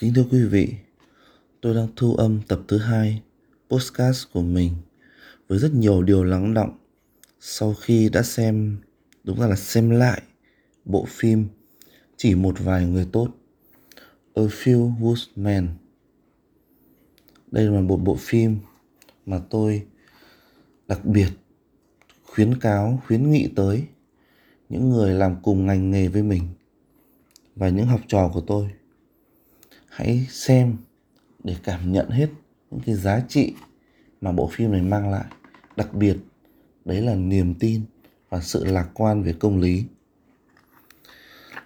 Kính thưa quý vị, tôi đang thu âm tập thứ hai podcast của mình với rất nhiều điều lắng động sau khi đã xem, đúng ra là xem lại bộ phim Chỉ một vài người tốt A Few Good Men. Đây là một bộ phim mà tôi đặc biệt khuyến cáo, khuyến nghị tới những người làm cùng ngành nghề với mình và những học trò của tôi hãy xem để cảm nhận hết những cái giá trị mà bộ phim này mang lại. Đặc biệt, đấy là niềm tin và sự lạc quan về công lý.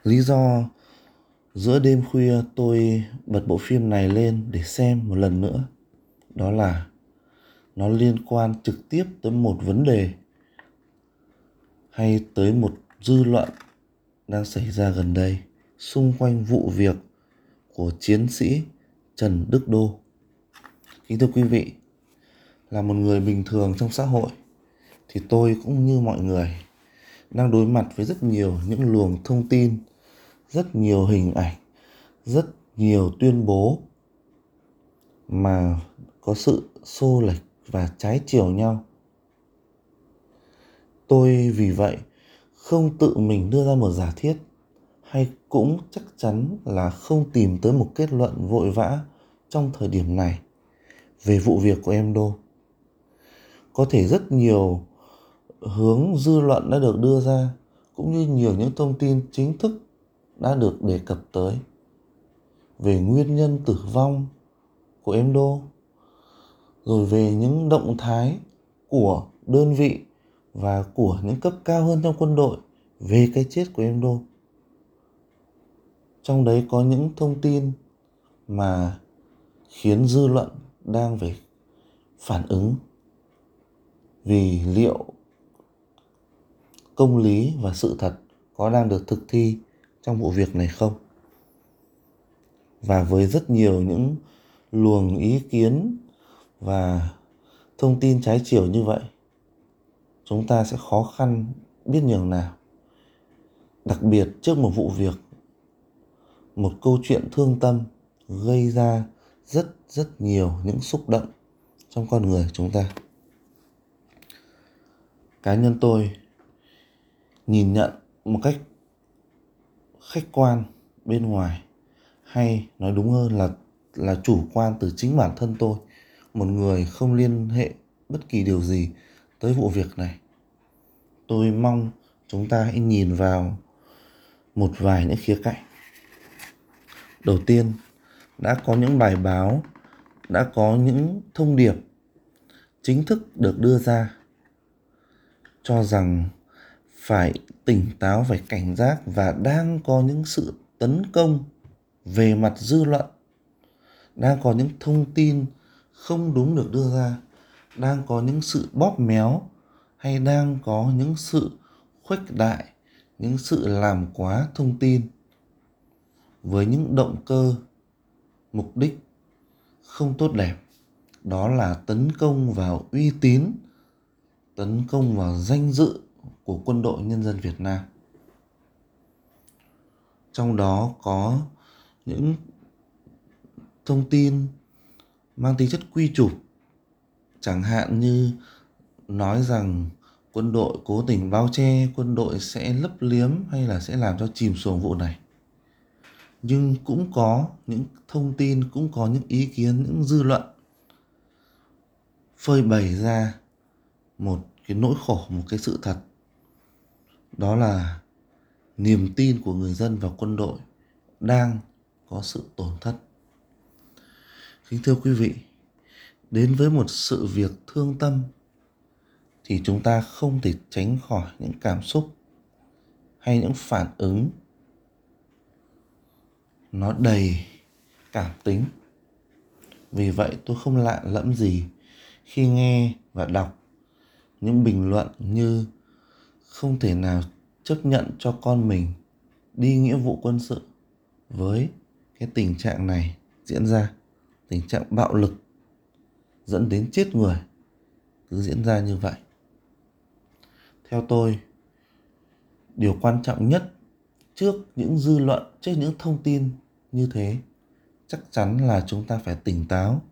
Lý do giữa đêm khuya tôi bật bộ phim này lên để xem một lần nữa, đó là nó liên quan trực tiếp tới một vấn đề hay tới một dư luận đang xảy ra gần đây xung quanh vụ việc của chiến sĩ Trần Đức Đô. Kính thưa quý vị, là một người bình thường trong xã hội thì tôi cũng như mọi người đang đối mặt với rất nhiều những luồng thông tin, rất nhiều hình ảnh, rất nhiều tuyên bố mà có sự xô lệch và trái chiều nhau. Tôi vì vậy không tự mình đưa ra một giả thiết hay cũng chắc chắn là không tìm tới một kết luận vội vã trong thời điểm này về vụ việc của em đô? Có thể rất nhiều hướng dư luận đã được đưa ra, cũng như nhiều những thông tin chính thức đã được đề cập tới về nguyên nhân tử vong của em đô, rồi về những động thái của đơn vị và của những cấp cao hơn trong quân đội về cái chết của em đô trong đấy có những thông tin mà khiến dư luận đang phải phản ứng vì liệu công lý và sự thật có đang được thực thi trong vụ việc này không? Và với rất nhiều những luồng ý kiến và thông tin trái chiều như vậy, chúng ta sẽ khó khăn biết nhường nào. Đặc biệt trước một vụ việc một câu chuyện thương tâm gây ra rất rất nhiều những xúc động trong con người chúng ta. Cá nhân tôi nhìn nhận một cách khách quan bên ngoài, hay nói đúng hơn là là chủ quan từ chính bản thân tôi, một người không liên hệ bất kỳ điều gì tới vụ việc này. Tôi mong chúng ta hãy nhìn vào một vài những khía cạnh đầu tiên, đã có những bài báo, đã có những thông điệp chính thức được đưa ra cho rằng phải tỉnh táo, phải cảnh giác và đang có những sự tấn công về mặt dư luận, đang có những thông tin không đúng được đưa ra, đang có những sự bóp méo hay đang có những sự khuếch đại, những sự làm quá thông tin với những động cơ, mục đích không tốt đẹp. Đó là tấn công vào uy tín, tấn công vào danh dự của quân đội nhân dân Việt Nam. Trong đó có những thông tin mang tính chất quy chụp, chẳng hạn như nói rằng quân đội cố tình bao che, quân đội sẽ lấp liếm hay là sẽ làm cho chìm xuồng vụ này nhưng cũng có những thông tin, cũng có những ý kiến, những dư luận phơi bày ra một cái nỗi khổ, một cái sự thật. Đó là niềm tin của người dân vào quân đội đang có sự tổn thất. Kính thưa quý vị, đến với một sự việc thương tâm thì chúng ta không thể tránh khỏi những cảm xúc hay những phản ứng nó đầy cảm tính. Vì vậy tôi không lạ lẫm gì khi nghe và đọc những bình luận như không thể nào chấp nhận cho con mình đi nghĩa vụ quân sự với cái tình trạng này diễn ra. Tình trạng bạo lực dẫn đến chết người cứ diễn ra như vậy. Theo tôi, điều quan trọng nhất trước những dư luận, trước những thông tin như thế, chắc chắn là chúng ta phải tỉnh táo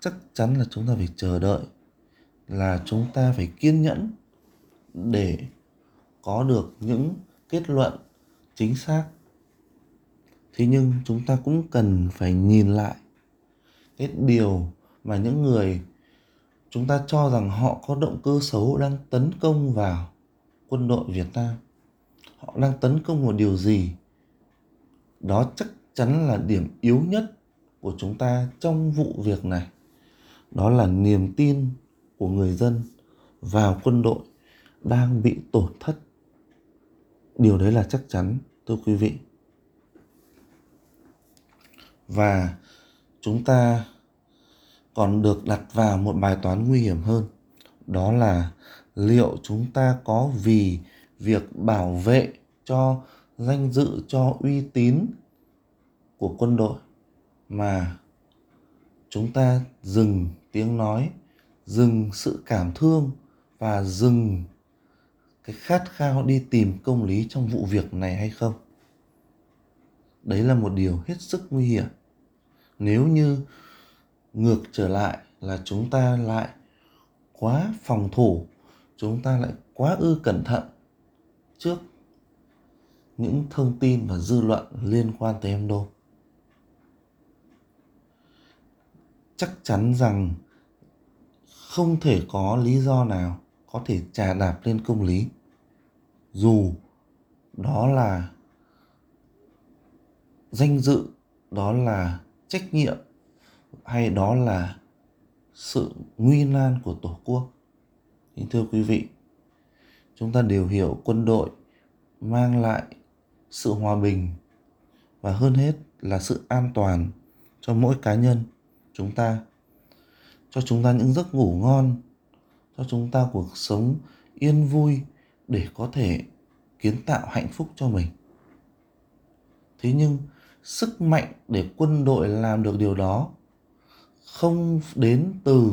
chắc chắn là chúng ta phải chờ đợi, là chúng ta phải kiên nhẫn để có được những kết luận chính xác thế nhưng chúng ta cũng cần phải nhìn lại cái điều mà những người chúng ta cho rằng họ có động cơ xấu đang tấn công vào quân đội Việt Nam. Họ đang tấn công vào điều gì? Đó chắc chắn là điểm yếu nhất của chúng ta trong vụ việc này. Đó là niềm tin của người dân vào quân đội đang bị tổn thất. Điều đấy là chắc chắn, thưa quý vị. Và chúng ta còn được đặt vào một bài toán nguy hiểm hơn đó là liệu chúng ta có vì việc bảo vệ cho danh dự cho uy tín của quân đội mà chúng ta dừng tiếng nói, dừng sự cảm thương và dừng cái khát khao đi tìm công lý trong vụ việc này hay không? Đấy là một điều hết sức nguy hiểm. Nếu như ngược trở lại là chúng ta lại quá phòng thủ, chúng ta lại quá ư cẩn thận trước những thông tin và dư luận liên quan tới em đô chắc chắn rằng không thể có lý do nào có thể trà đạp lên công lý. Dù đó là danh dự, đó là trách nhiệm, hay đó là sự nguy nan của tổ quốc. Nhưng thưa quý vị, chúng ta đều hiểu quân đội mang lại sự hòa bình và hơn hết là sự an toàn cho mỗi cá nhân chúng ta. Cho chúng ta những giấc ngủ ngon. Cho chúng ta cuộc sống yên vui để có thể kiến tạo hạnh phúc cho mình. Thế nhưng, sức mạnh để quân đội làm được điều đó không đến từ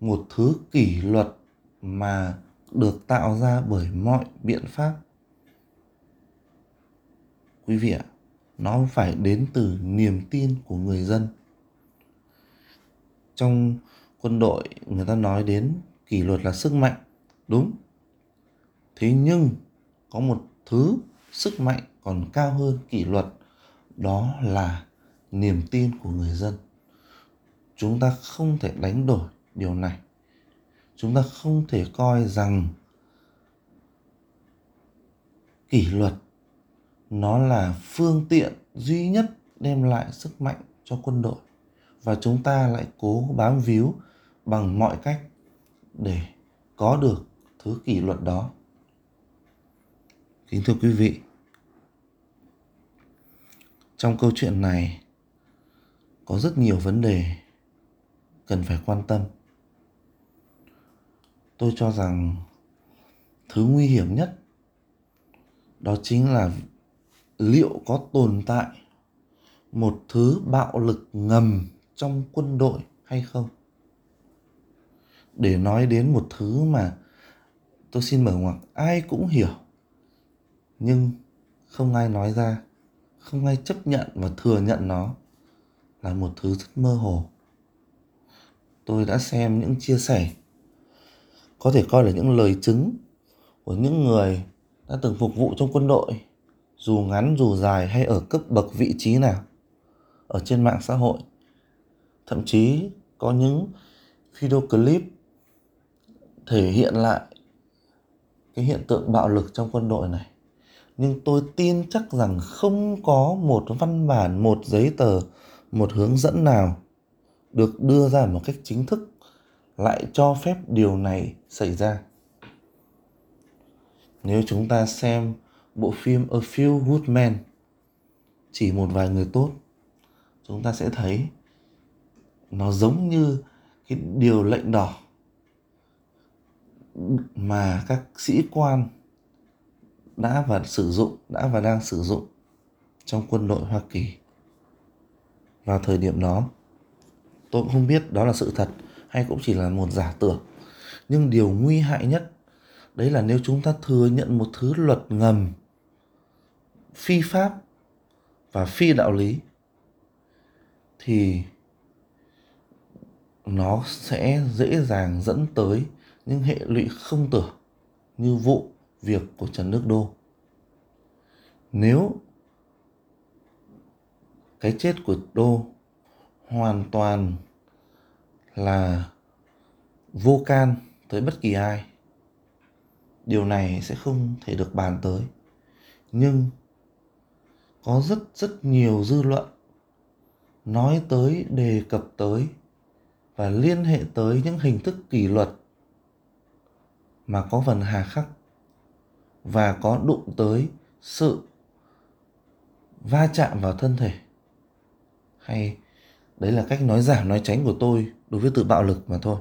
một thứ kỷ luật mà được tạo ra bởi mọi biện pháp. Quý vị ạ, nó phải đến từ niềm tin của người dân trong quân đội người ta nói đến kỷ luật là sức mạnh, đúng. Thế nhưng có một thứ sức mạnh còn cao hơn kỷ luật, đó là niềm tin của người dân. Chúng ta không thể đánh đổi điều này. Chúng ta không thể coi rằng kỷ luật nó là phương tiện duy nhất đem lại sức mạnh cho quân đội và chúng ta lại cố bám víu bằng mọi cách để có được thứ kỷ luật đó. Kính thưa quý vị, trong câu chuyện này có rất nhiều vấn đề cần phải quan tâm. Tôi cho rằng thứ nguy hiểm nhất đó chính là liệu có tồn tại một thứ bạo lực ngầm trong quân đội hay không? Để nói đến một thứ mà tôi xin mở ngoặc, ai cũng hiểu. Nhưng không ai nói ra, không ai chấp nhận và thừa nhận nó là một thứ rất mơ hồ. Tôi đã xem những chia sẻ, có thể coi là những lời chứng của những người đã từng phục vụ trong quân đội, dù ngắn, dù dài hay ở cấp bậc vị trí nào, ở trên mạng xã hội thậm chí có những video clip thể hiện lại cái hiện tượng bạo lực trong quân đội này. Nhưng tôi tin chắc rằng không có một văn bản, một giấy tờ, một hướng dẫn nào được đưa ra một cách chính thức lại cho phép điều này xảy ra. Nếu chúng ta xem bộ phim A Few Good Men chỉ một vài người tốt, chúng ta sẽ thấy nó giống như cái điều lệnh đỏ mà các sĩ quan đã và sử dụng, đã và đang sử dụng trong quân đội Hoa Kỳ. Vào thời điểm đó, tôi cũng không biết đó là sự thật hay cũng chỉ là một giả tưởng. Nhưng điều nguy hại nhất, đấy là nếu chúng ta thừa nhận một thứ luật ngầm, phi pháp và phi đạo lý, thì nó sẽ dễ dàng dẫn tới những hệ lụy không tưởng như vụ việc của Trần Đức Đô. Nếu cái chết của Đô hoàn toàn là vô can tới bất kỳ ai, điều này sẽ không thể được bàn tới nhưng có rất rất nhiều dư luận nói tới, đề cập tới và liên hệ tới những hình thức kỷ luật mà có phần hà khắc và có đụng tới sự va chạm vào thân thể. Hay đấy là cách nói giảm, nói tránh của tôi đối với tự bạo lực mà thôi.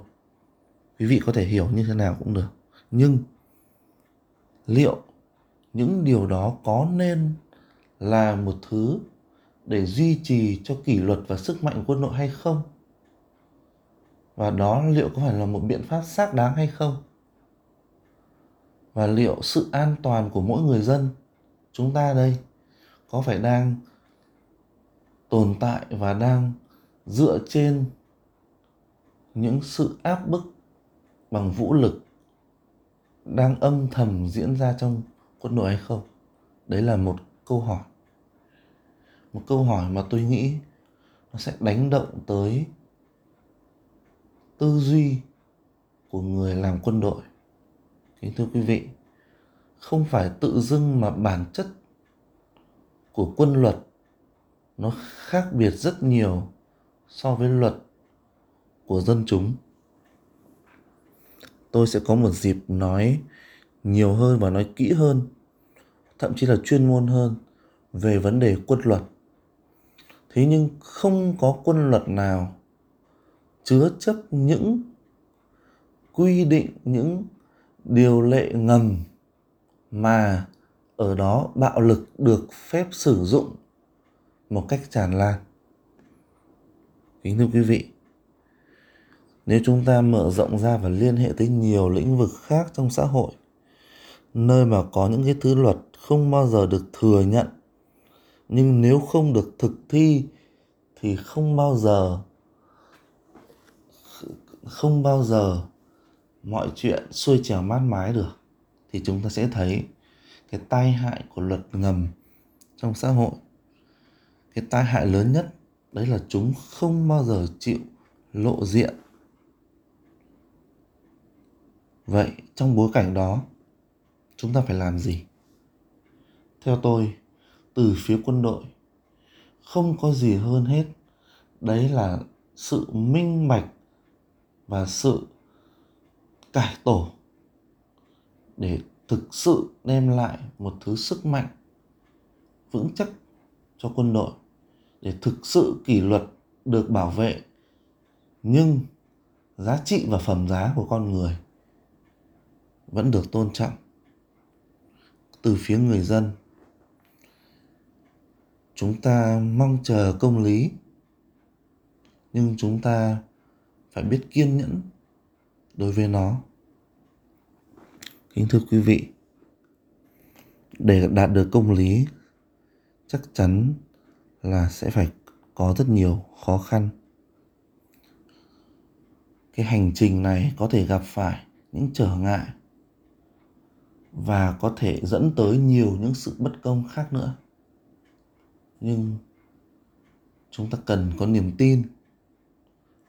Quý vị có thể hiểu như thế nào cũng được. Nhưng liệu những điều đó có nên là một thứ để duy trì cho kỷ luật và sức mạnh quân đội hay không? Và đó liệu có phải là một biện pháp xác đáng hay không? Và liệu sự an toàn của mỗi người dân, chúng ta đây, có phải đang tồn tại và đang dựa trên những sự áp bức bằng vũ lực đang âm thầm diễn ra trong quân đội hay không? Đấy là một câu hỏi. Một câu hỏi mà tôi nghĩ nó sẽ đánh động tới tư duy của người làm quân đội. Kính thưa quý vị, không phải tự dưng mà bản chất của quân luật nó khác biệt rất nhiều so với luật của dân chúng. Tôi sẽ có một dịp nói nhiều hơn và nói kỹ hơn, thậm chí là chuyên môn hơn về vấn đề quân luật. Thế nhưng không có quân luật nào chứa chấp những quy định, những điều lệ ngầm mà ở đó bạo lực được phép sử dụng một cách tràn lan. Kính thưa quý vị, nếu chúng ta mở rộng ra và liên hệ tới nhiều lĩnh vực khác trong xã hội, nơi mà có những cái thứ luật không bao giờ được thừa nhận, nhưng nếu không được thực thi thì không bao giờ không bao giờ mọi chuyện xuôi trèo mát mái được, thì chúng ta sẽ thấy cái tai hại của luật ngầm trong xã hội. Cái tai hại lớn nhất, đấy là chúng không bao giờ chịu lộ diện. Vậy trong bối cảnh đó, chúng ta phải làm gì? Theo tôi, từ phía quân đội, không có gì hơn hết. Đấy là sự minh bạch và sự cải tổ để thực sự đem lại một thứ sức mạnh vững chắc cho quân đội, để thực sự kỷ luật được bảo vệ, nhưng giá trị và phẩm giá của con người vẫn được tôn trọng từ phía người dân. Chúng ta mong chờ công lý, nhưng chúng ta phải biết kiên nhẫn đối với nó. Kính thưa quý vị, để đạt được công lý, chắc chắn là sẽ phải có rất nhiều khó khăn. Cái hành trình này có thể gặp phải những trở ngại và có thể dẫn tới nhiều những sự bất công khác nữa. Nhưng chúng ta cần có niềm tin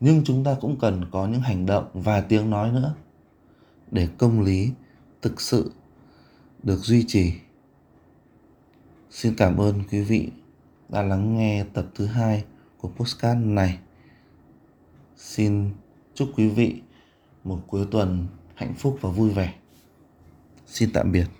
nhưng chúng ta cũng cần có những hành động và tiếng nói nữa để công lý thực sự được duy trì. Xin cảm ơn quý vị đã lắng nghe tập thứ hai của postcard này. Xin chúc quý vị một cuối tuần hạnh phúc và vui vẻ. Xin tạm biệt.